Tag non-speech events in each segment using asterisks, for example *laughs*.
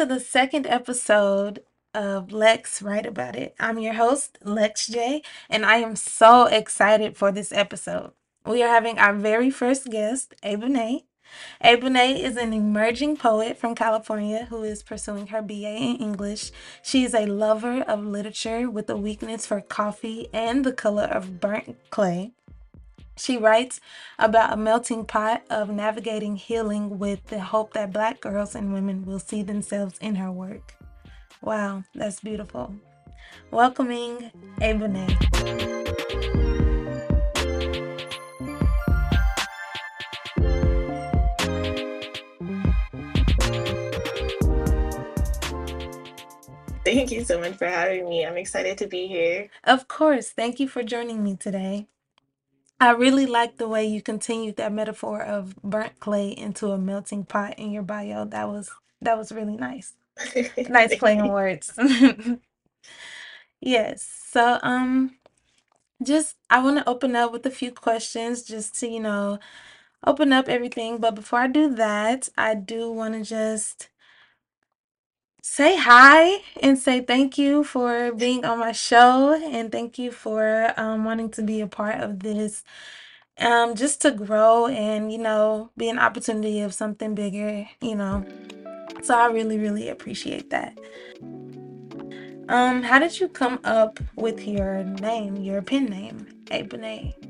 to the second episode of Lex Write About It. I'm your host, Lex J, and I am so excited for this episode. We are having our very first guest, A. Benét. Abune is an emerging poet from California who is pursuing her BA in English. She is a lover of literature with a weakness for coffee and the color of burnt clay. She writes about a melting pot of navigating healing with the hope that Black girls and women will see themselves in her work. Wow, that's beautiful. Welcoming A. Benét. Thank you so much for having me. I'm excited to be here. Of course. Thank you for joining me today. I really like the way you continued that metaphor of burnt clay into a melting pot in your bio. That was that was really nice. Nice *laughs* playing words. *laughs* Yes. So um just I want to open up with a few questions just to, you know, open up everything, but before I do that, I do want to just say hi and say thank you for being on my show and thank you for um, wanting to be a part of this um, just to grow and you know be an opportunity of something bigger you know so i really really appreciate that um how did you come up with your name your pen name A. Benét?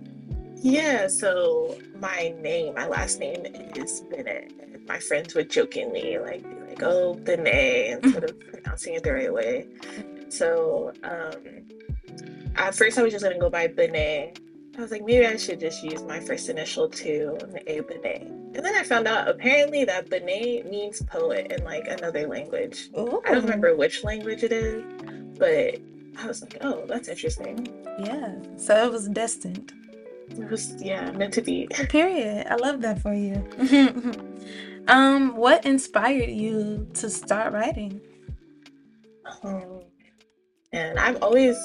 Yeah, so my name, my last name is Bennett. And my friends would jokingly like be like, oh, Bennett, instead of pronouncing it the right way. So um, at first I was just gonna go by Bennett. I was like, maybe I should just use my first initial too, A Bennett. And then I found out apparently that Bennett means poet in like another language. I don't remember which language it is, but I was like, oh, that's interesting. yeah so it was destined It was, yeah, meant to be. *laughs* period. I love that for you. *laughs* Um what inspired you to start writing? Um, and I've always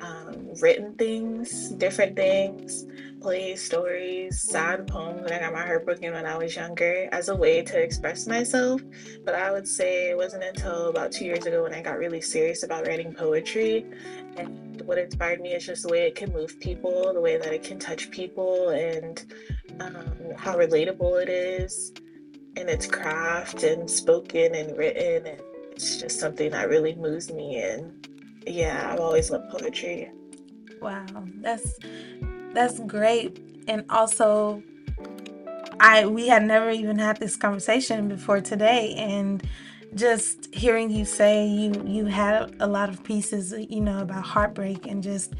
um, written things, different things, plays, stories, sad poems when I got my heart broken when I was younger as a way to express myself. But I would say it wasn't until about two years ago when I got really serious about writing poetry. And what inspired me is just the way it can move people, the way that it can touch people, and um, how relatable it is in its craft and spoken and written. And it's just something that really moves me. And yeah, I've always loved poetry. Wow, that's that's great. And also I we had never even had this conversation before today and just hearing you say you you had a lot of pieces, you know, about heartbreak and just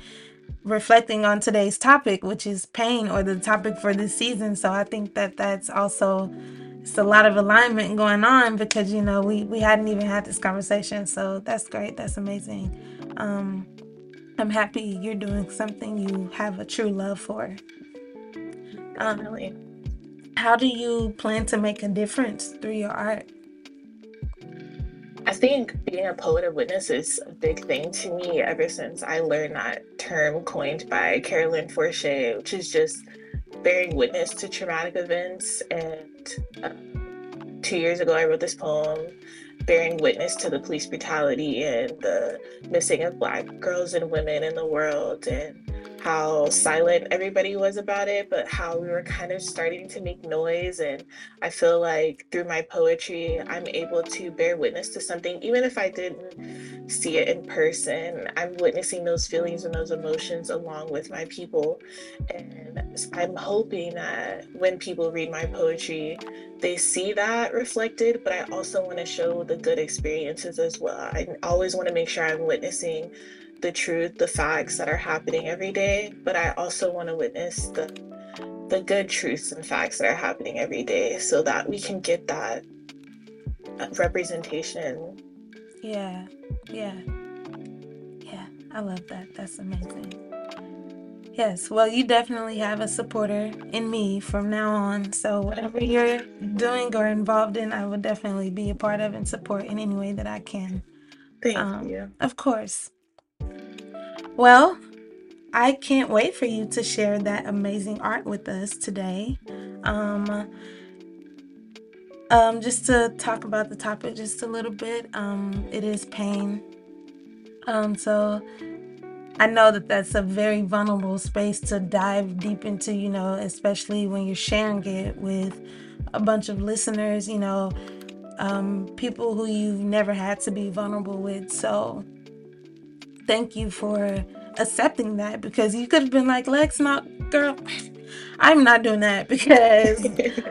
reflecting on today's topic, which is pain or the topic for this season. So I think that that's also it's a lot of alignment going on because you know we we hadn't even had this conversation. So that's great. That's amazing. Um I'm happy you're doing something you have a true love for. Um, Definitely. how do you plan to make a difference through your art? I think being a poet of witness is a big thing to me ever since I learned that term coined by Carolyn Forché, which is just bearing witness to traumatic events. And uh, two years ago, I wrote this poem bearing witness to the police brutality and the missing of Black girls and women in the world, and how silent everybody was about it, but how we were kind of starting to make noise. And I feel like through my poetry, I'm able to bear witness to something, even if I didn't see it in person. I'm witnessing those feelings and those emotions along with my people. And I'm hoping that when people read my poetry, they see that reflected, but I also want to show the good experiences as well. I always want to make sure I'm witnessing the truth, the facts that are happening every day, but I also want to witness the the good truths and facts that are happening every day so that we can get that uh, representation. Yeah, yeah, yeah. I love that. That's amazing. Yes, well, you definitely have a supporter in me from now on. So, whatever you're doing or involved in, I will definitely be a part of and support in any way that I can. Thank Um, you. of course. Well, I can't wait for you to share that amazing art with us today. Um, Um, just to talk about the topic just a little bit, um, it is pain. Um, so I know that that's a very vulnerable space to dive deep into, you know, especially when you're sharing it with a bunch of listeners, you know, um, people who you've never had to be vulnerable with. So thank you for accepting that because you could have been like, Lex, not girl. I'm not doing that because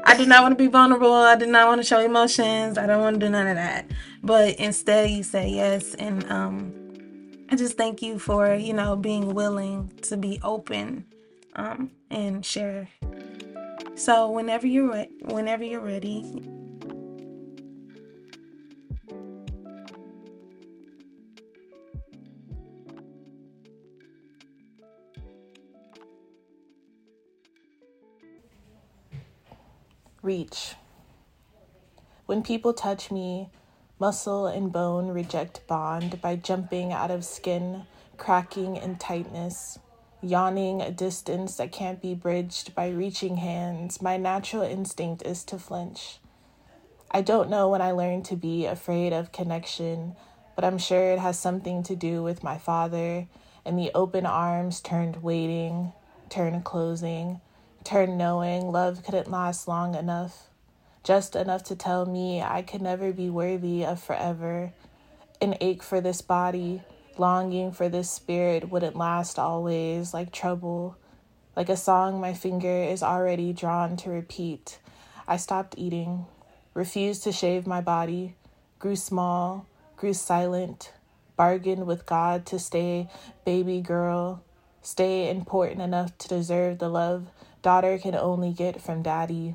I do not want to be vulnerable. I do not want to show emotions. I don't want to do none of that. But instead, you say yes, and um, I just thank you for you know being willing to be open um, and share. So whenever you're re- whenever you're ready, Reach. When people touch me, muscle and bone reject bond by jumping out of skin, cracking in tightness, yawning a distance that can't be bridged by reaching hands. My natural instinct is to flinch. I don't know when I learned to be afraid of connection, but I'm sure it has something to do with my father and the open arms turned waiting, turned closing, turned knowing love couldn't last long enough. Just enough to tell me I could never be worthy of forever. An ache for this body, longing for this spirit wouldn't last always, like trouble. Like a song my finger is already drawn to repeat. I stopped eating, refused to shave my body, grew small, grew silent, bargained with God to stay baby girl, stay important enough to deserve the love daughter can only get from daddy.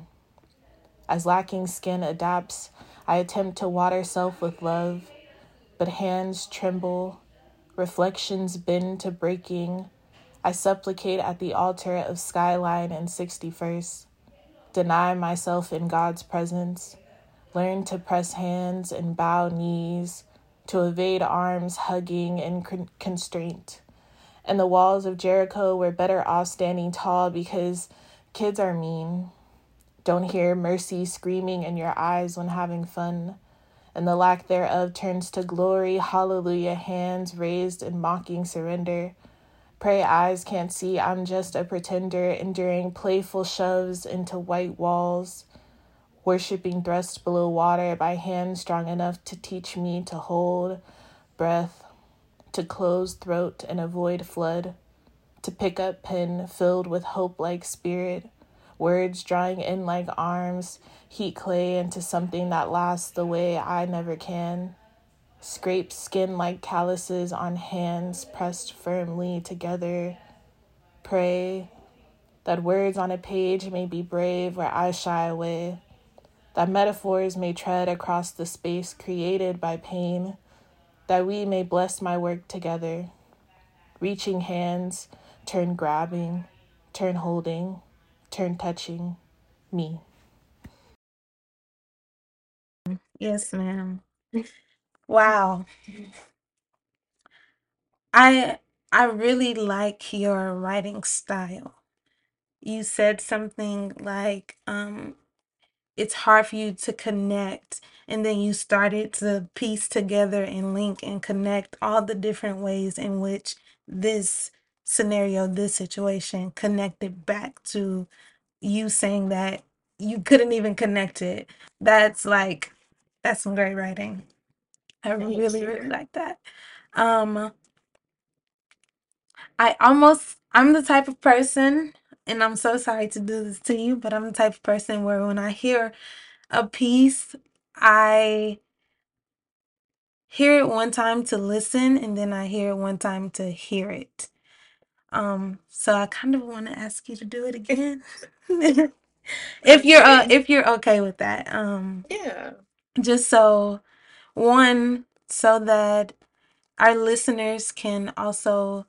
As lacking skin adapts, I attempt to water self with love, but hands tremble, reflections bend to breaking. I supplicate at the altar of skyline and 61st, deny myself in God's presence, learn to press hands and bow knees, to evade arms hugging in constraint. And the walls of Jericho were better off standing tall because kids are mean. Don't hear mercy screaming in your eyes when having fun, and the lack thereof turns to glory. Hallelujah, hands raised in mocking surrender. Pray eyes can't see, I'm just a pretender, enduring playful shoves into white walls, worshipping thrust below water by hands strong enough to teach me to hold breath, to close throat and avoid flood, to pick up pen filled with hope like spirit words drawing in like arms, heat clay into something that lasts the way I never can. Scrape skin like calluses on hands pressed firmly together. Pray that words on a page may be brave where I shy away, that metaphors may tread across the space created by pain, that we may bless my work together. Reaching hands, turn grabbing, turn holding turn touching me. yes, ma'am. Wow. I I really like your writing style. You said something like um it's hard for you to connect and then you started to piece together and link and connect all the different ways in which this scenario this situation connected back to you saying that you couldn't even connect it. That's like that's some great writing. I really really like that. Um i almost i'm the type of person and i'm so sorry to do this to you but i'm the type of person where when i hear a piece i hear it one time to listen and then i hear it one time to hear it. Um so i kind of want to ask you to do it again. *laughs* If you're uh, if you're okay with that um yeah. just so one so that our listeners can also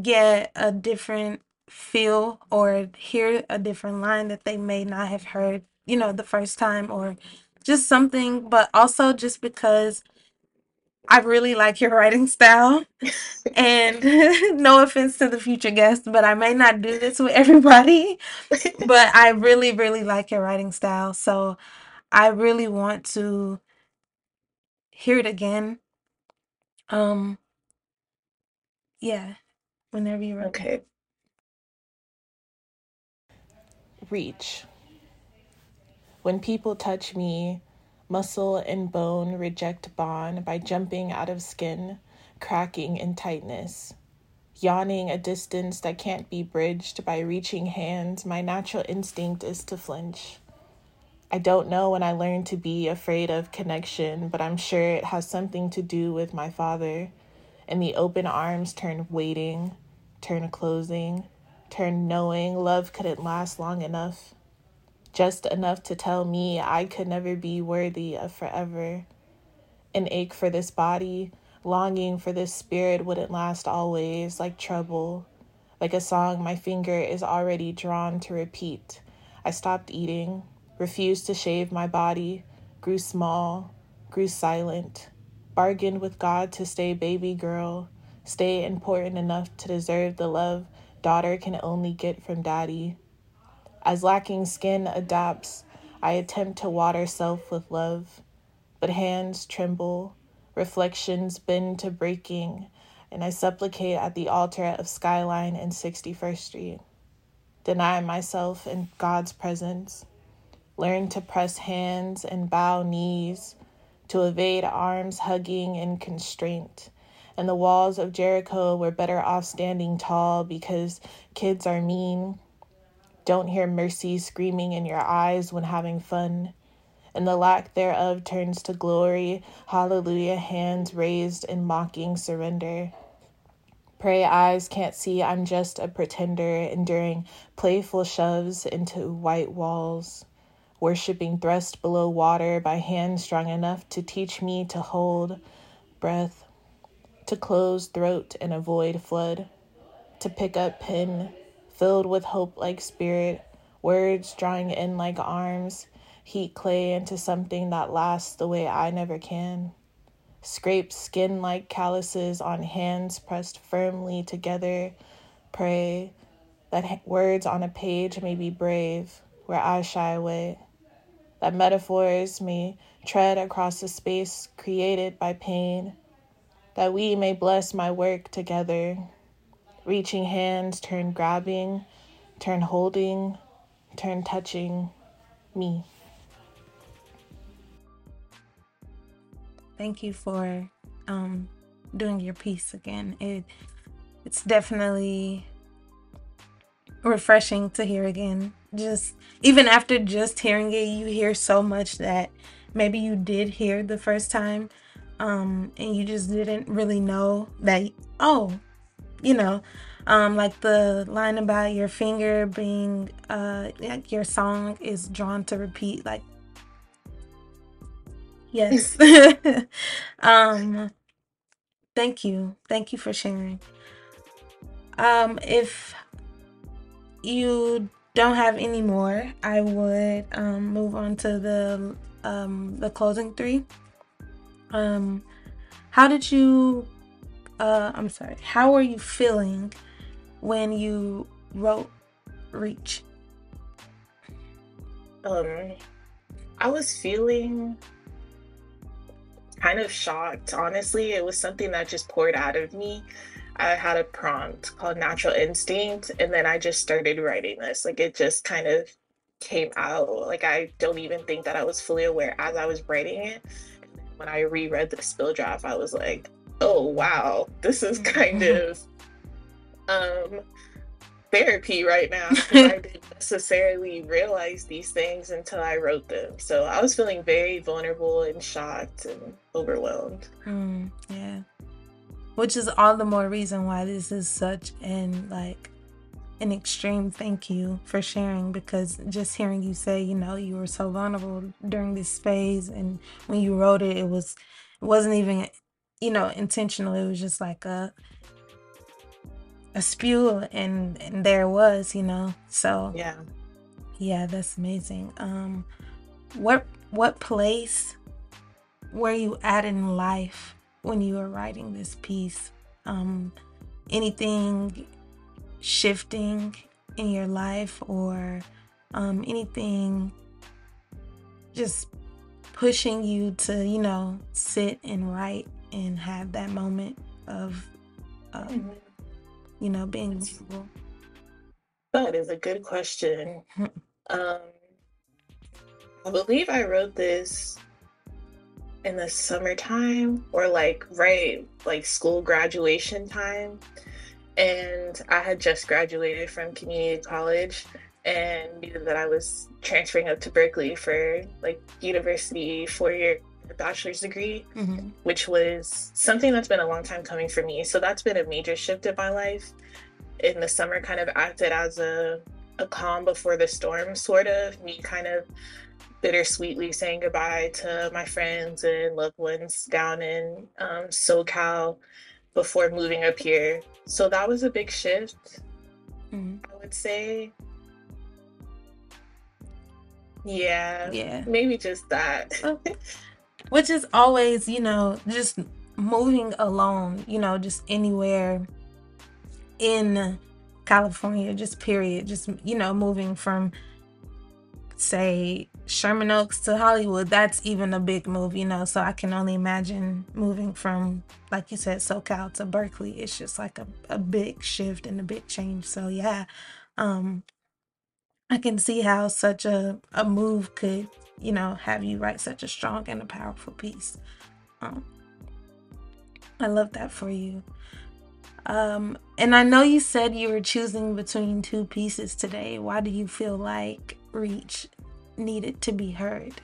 get a different feel or hear a different line that they may not have heard you know the first time or just something but also just because I really like your writing style. and *laughs* no offense to the future guests, but I may not do this with everybody. but I really, really like your writing style. So I really want to hear it again. Um, yeah, whenever you're. Okay. Reach. When people touch me, muscle and bone reject bond by jumping out of skin, cracking in tightness. Yawning a distance that can't be bridged by reaching hands, my natural instinct is to flinch. I don't know when I learned to be afraid of connection, but I'm sure it has something to do with my father. And the open arms turn waiting, turn closing, turn knowing love couldn't last long enough. Just enough to tell me I could never be worthy of forever. An ache for this body, longing for this spirit wouldn't last always, like trouble. Like a song my finger is already drawn to repeat. I stopped eating, refused to shave my body, grew small, grew silent, bargained with God to stay baby girl, stay important enough to deserve the love daughter can only get from daddy. As lacking skin adapts, I attempt to water self with love, but hands tremble, reflections bend to breaking, and I supplicate at the altar of Skyline and 61st Street. Deny myself in God's presence learn to press hands and bow knees, to evade arms hugging and constraint. And the walls of Jericho were better off standing tall because kids are mean. Don't hear mercy screaming in your eyes when having fun. And the lack thereof turns to glory. Hallelujah, hands raised in mocking surrender. Pray eyes can't see I'm just a pretender, enduring playful shoves into white walls worshipping thrust below water by hands strong enough to teach me to hold breath, to close throat and avoid flood, to pick up pen filled with hope like spirit, words drawing in like arms, heat clay into something that lasts the way I never can. Scrape skin like calluses on hands pressed firmly together. Pray that words on a page may be brave where I shy away that metaphors may tread across the space created by pain, that we may bless my work together. Reaching hands turn grabbing, turn holding, turn touching me. Thank you for um, doing your piece again. It it's definitely refreshing to hear again. Just even after just hearing it, you hear so much that maybe you did hear the first time um and you just didn't really know that oh, you know, um like the line about your finger being uh like your song is drawn to repeat like yes. *laughs* *laughs* um thank you. Thank you for sharing. Um if you don't have any more, I would um, move on to the um, the closing three. Um, how did you? Uh, I'm sorry. How are you feeling when you wrote "Reach"? Um, I was feeling kind of shocked. Honestly, it was something that just poured out of me. I had a prompt called Natural Instinct, and then I just started writing this. Like it just kind of came out. Like I don't even think that I was fully aware as I was writing it. When I reread the spill draft, I was like, oh wow, this is kind of *laughs* um therapy right now. I *laughs* didn't necessarily realize these things until I wrote them. So I was feeling very vulnerable and shocked and overwhelmed. Mm, yeah which is all the more reason why this is such an like an extreme thank you for sharing because just hearing you say you know you were so vulnerable during this phase and when you wrote it it was it wasn't even you know intentional. It was just like a a spew and and there it was you know? So yeah. yeah that's amazing. Um what what place were you at in life when you were writing this piece? Um, anything shifting in your life or um, anything just pushing you to, you know, sit and write and have that moment of, um, Mhm. you know, being? That is a good question. *laughs* Um, I believe I wrote this in the summertime or like right like school graduation time. And I had just graduated from community college and knew that I was transferring up to Berkeley for like university four year bachelor's degree, Mhm. which was something that's been a long time coming for me. So that's been a major shift in my life. In the summer, kind of acted as a a calm before the storm, sort of. Me kind of bittersweetly saying goodbye to my friends and loved ones down in um, SoCal before moving up here. So that was a big shift, Mhm. I would say. Yeah, Yeah. maybe just that. Oh. Which is always, you know, just moving alone, you know, just anywhere in California, just period. Just, you know, moving from, say, Sherman Oaks to Hollywood, that's even a big move, you know. So I can only imagine moving from, like you said, SoCal to Berkeley. It's just like a, a big shift and a big change. So, yeah. Um, I can see how such a, a move could, you know, have you write such a strong and a powerful piece. Um, I love that for you. Um, and I know you said you were choosing between two pieces today. Why do you feel like Reach needed to be heard?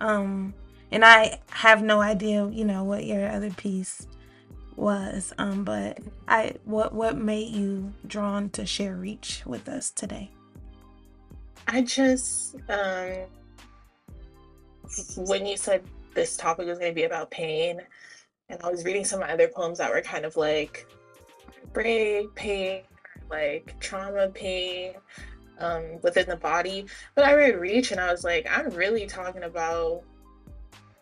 Um, and I have no idea, you know, what your other piece was. Um, but I, what what made you drawn to share Reach with us today? I just, um, when you said this topic was going to be about pain, and I was reading some other poems that were kind of like break pain, like trauma pain um, within the body. But I read Reach and I was like, I'm really talking about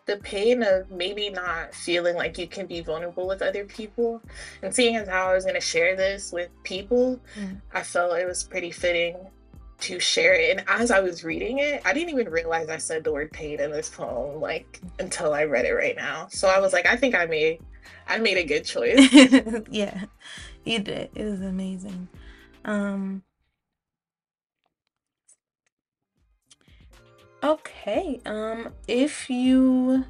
the pain of maybe not feeling like you can be vulnerable with other people. And seeing as how I was going to share this with people, Mm. I felt it was pretty fitting to share it. And as I was reading it, I didn't even realize I said the word pain in this poem, like until I read it right now. So I was like, I think I made I made a good choice. *laughs* yeah, you did. It was amazing. Um Okay. Um if you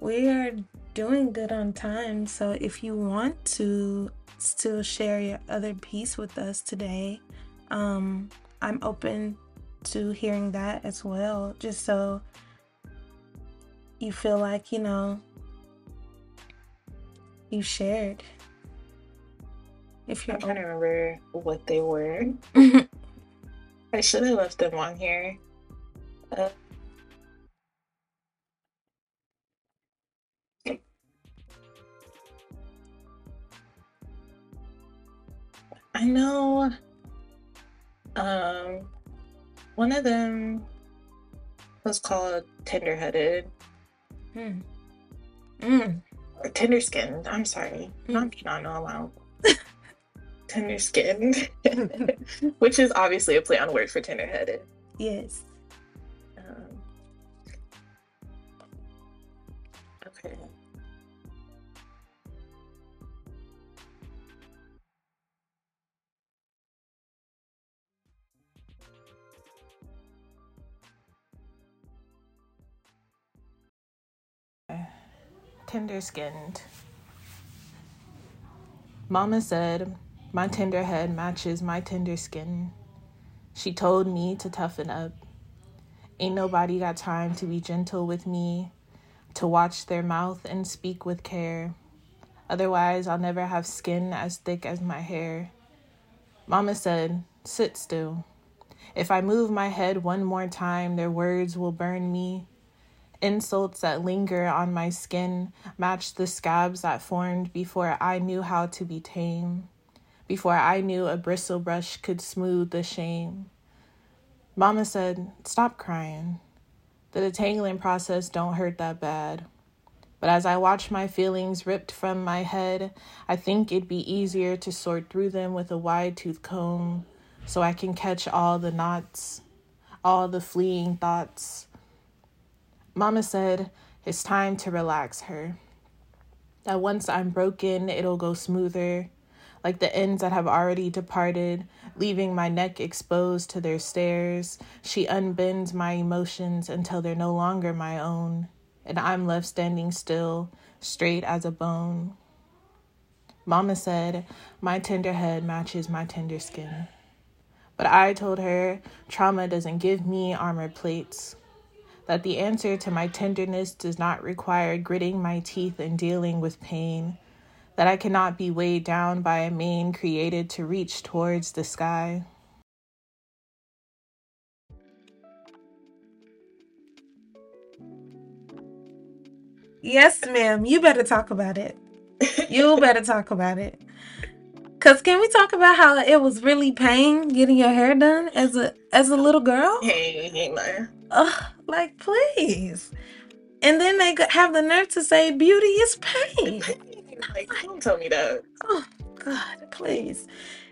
we are doing good on time, so if you want to still share your other piece with us today, um I'm open to hearing that as well, just so you feel like, you know, you shared. If you're I'm trying to remember what they were. *laughs* I should have left them on here. Uh, I know. Um, one of them was called Tenderheaded mm. Mm. or Tender Skinned. I'm sorry, not me not know amount. Tender Skinned, *laughs* which is obviously a play on words for Tenderheaded. Yes. Um, okay. Tender skinned. Mama said, My tender head matches my tender skin. She told me to toughen up. Ain't nobody got time to be gentle with me, to watch their mouth and speak with care. Otherwise, I'll never have skin as thick as my hair. Mama said, Sit still. If I move my head one more time, their words will burn me. Insults that linger on my skin match the scabs that formed before I knew how to be tame, before I knew a bristle brush could smooth the shame. Mama said, Stop crying. The detangling process don't hurt that bad. But as I watch my feelings ripped from my head, I think it'd be easier to sort through them with a wide tooth comb so I can catch all the knots. all the fleeing thoughts. Mama said it's time to relax her. That once I'm broken, it'll go smoother, like the ends that have already departed, leaving my neck exposed to their stares. She unbends my emotions until they're no longer my own, and I'm left standing still, straight as a bone. Mama said, My tender head matches my tender skin. But I told her trauma doesn't give me armor plates, that the answer to my tenderness does not require gritting my teeth and dealing with pain, that I cannot be weighed down by a mane created to reach towards the sky. Yes, ma'am. You better talk about it. You better talk about it. Cause can we talk about how it was really pain getting your hair done as a as a little girl? Hey, hey, man. Ugh, like please. And then they g- have the nerve to say beauty is pain. Like, don't tell me that. Oh God, please.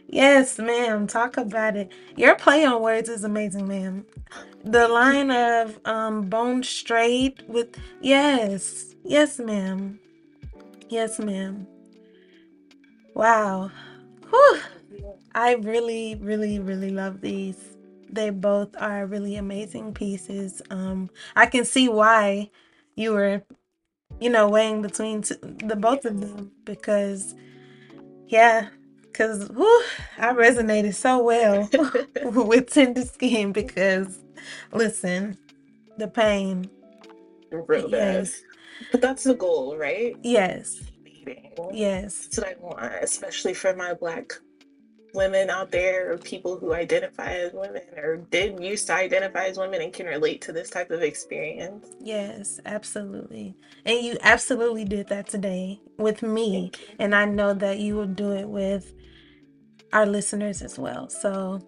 Yes, ma'am. Talk about it. Your play on words is amazing, ma'am. The line of um bone straight with yes. Yes, ma'am. Yes, ma'am. Wow. Whew. I really, really, really love these. They both are really amazing pieces. Um, I can see why you were, you know, weighing between t- the both of them because, yeah, because I resonated so well *laughs* *laughs* with Tender Skin because, listen, the pain. Real bad. Yes. But that's the goal, right? Yes. Yes. That's what I want, especially for my black women out there or people who identify as women or did used to identify as women and can relate to this type of experience. Yes, absolutely. And you absolutely did that today with me. And I know that you will do it with our listeners as well. So,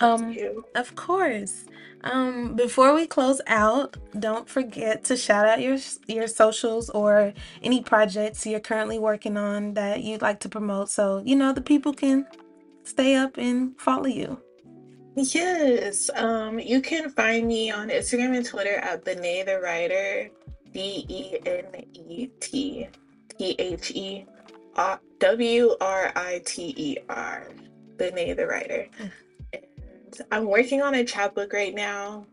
um, you. of course. Um, before we close out, don't forget to shout out your your socials or any projects you're currently working on that you'd like to promote so you know the people can stay up and follow you. Yes, um, you can find me on Instagram and Twitter at Benet the Writer, B E N E T T H E W R I T E R, Benet the Writer. I'm working on a chapbook right now.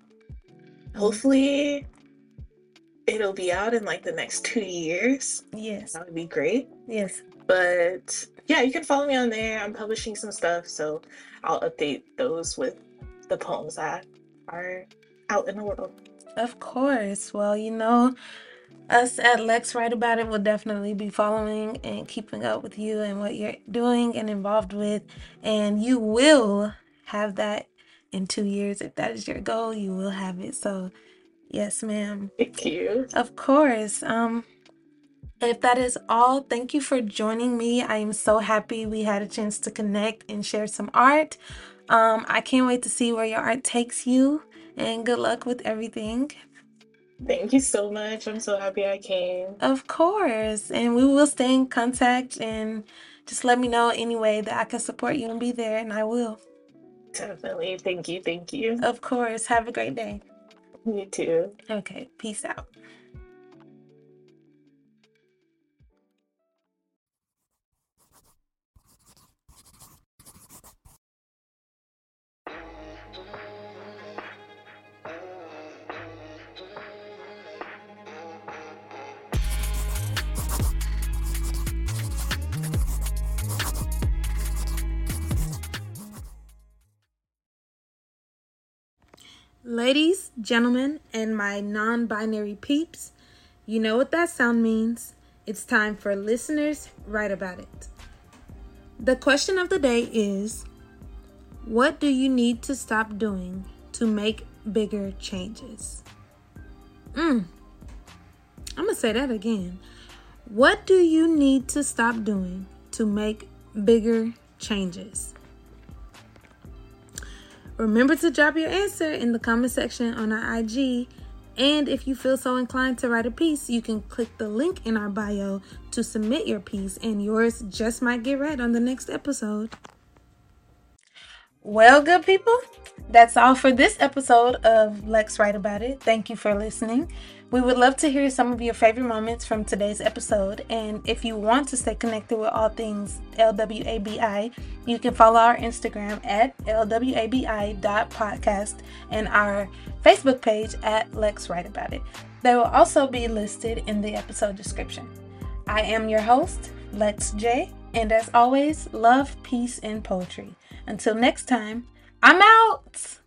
Mm-hmm. Hopefully, it'll be out in like the next two years. Yes. That would be great. Yes. But yeah, you can follow me on there. I'm publishing some stuff, so I'll update those with the poems that are out in the world. Of course. Well, you know, us at Lex Write About It will definitely be following and keeping up with you and what you're doing and involved with. And you will have that in two years. If that is your goal, you will have it. So, yes, ma'am. Thank you. Of course. Um, if that is all, thank you for joining me. I am so happy we had a chance to connect and share some art. Um, I can't wait to see where your art takes you, and good luck with everything. Thank you so much. I'm so happy I came. Of course, and we will stay in contact and just let me know any way that I can support you and be there, and I will. Definitely. Thank you. Thank you. Of course. Have a great day. You too. Okay, peace out. Ladies, gentlemen, and my non binary peeps, you know what that sound means. It's time for listeners write about it. The question of the day is What do you need to stop doing to make bigger changes? Mm. I'm going to say that again. What do you need to stop doing to make bigger changes? Remember to drop your answer in the comment section on our IG. And if you feel so inclined to write a piece, you can click the link in our bio to submit your piece, and yours just might get read on the next episode. Well, good people, that's all for this episode of Lex Write About It. Thank you for listening. We would love to hear some of your favorite moments from today's episode. And if you want to stay connected with all things LWABI, you can follow our Instagram at LWABI.podcast and our Facebook page at Lex Write About It. They will also be listed in the episode description. I am your host, Lex J, and as always, love, peace, and poetry. Until next time, I'm out!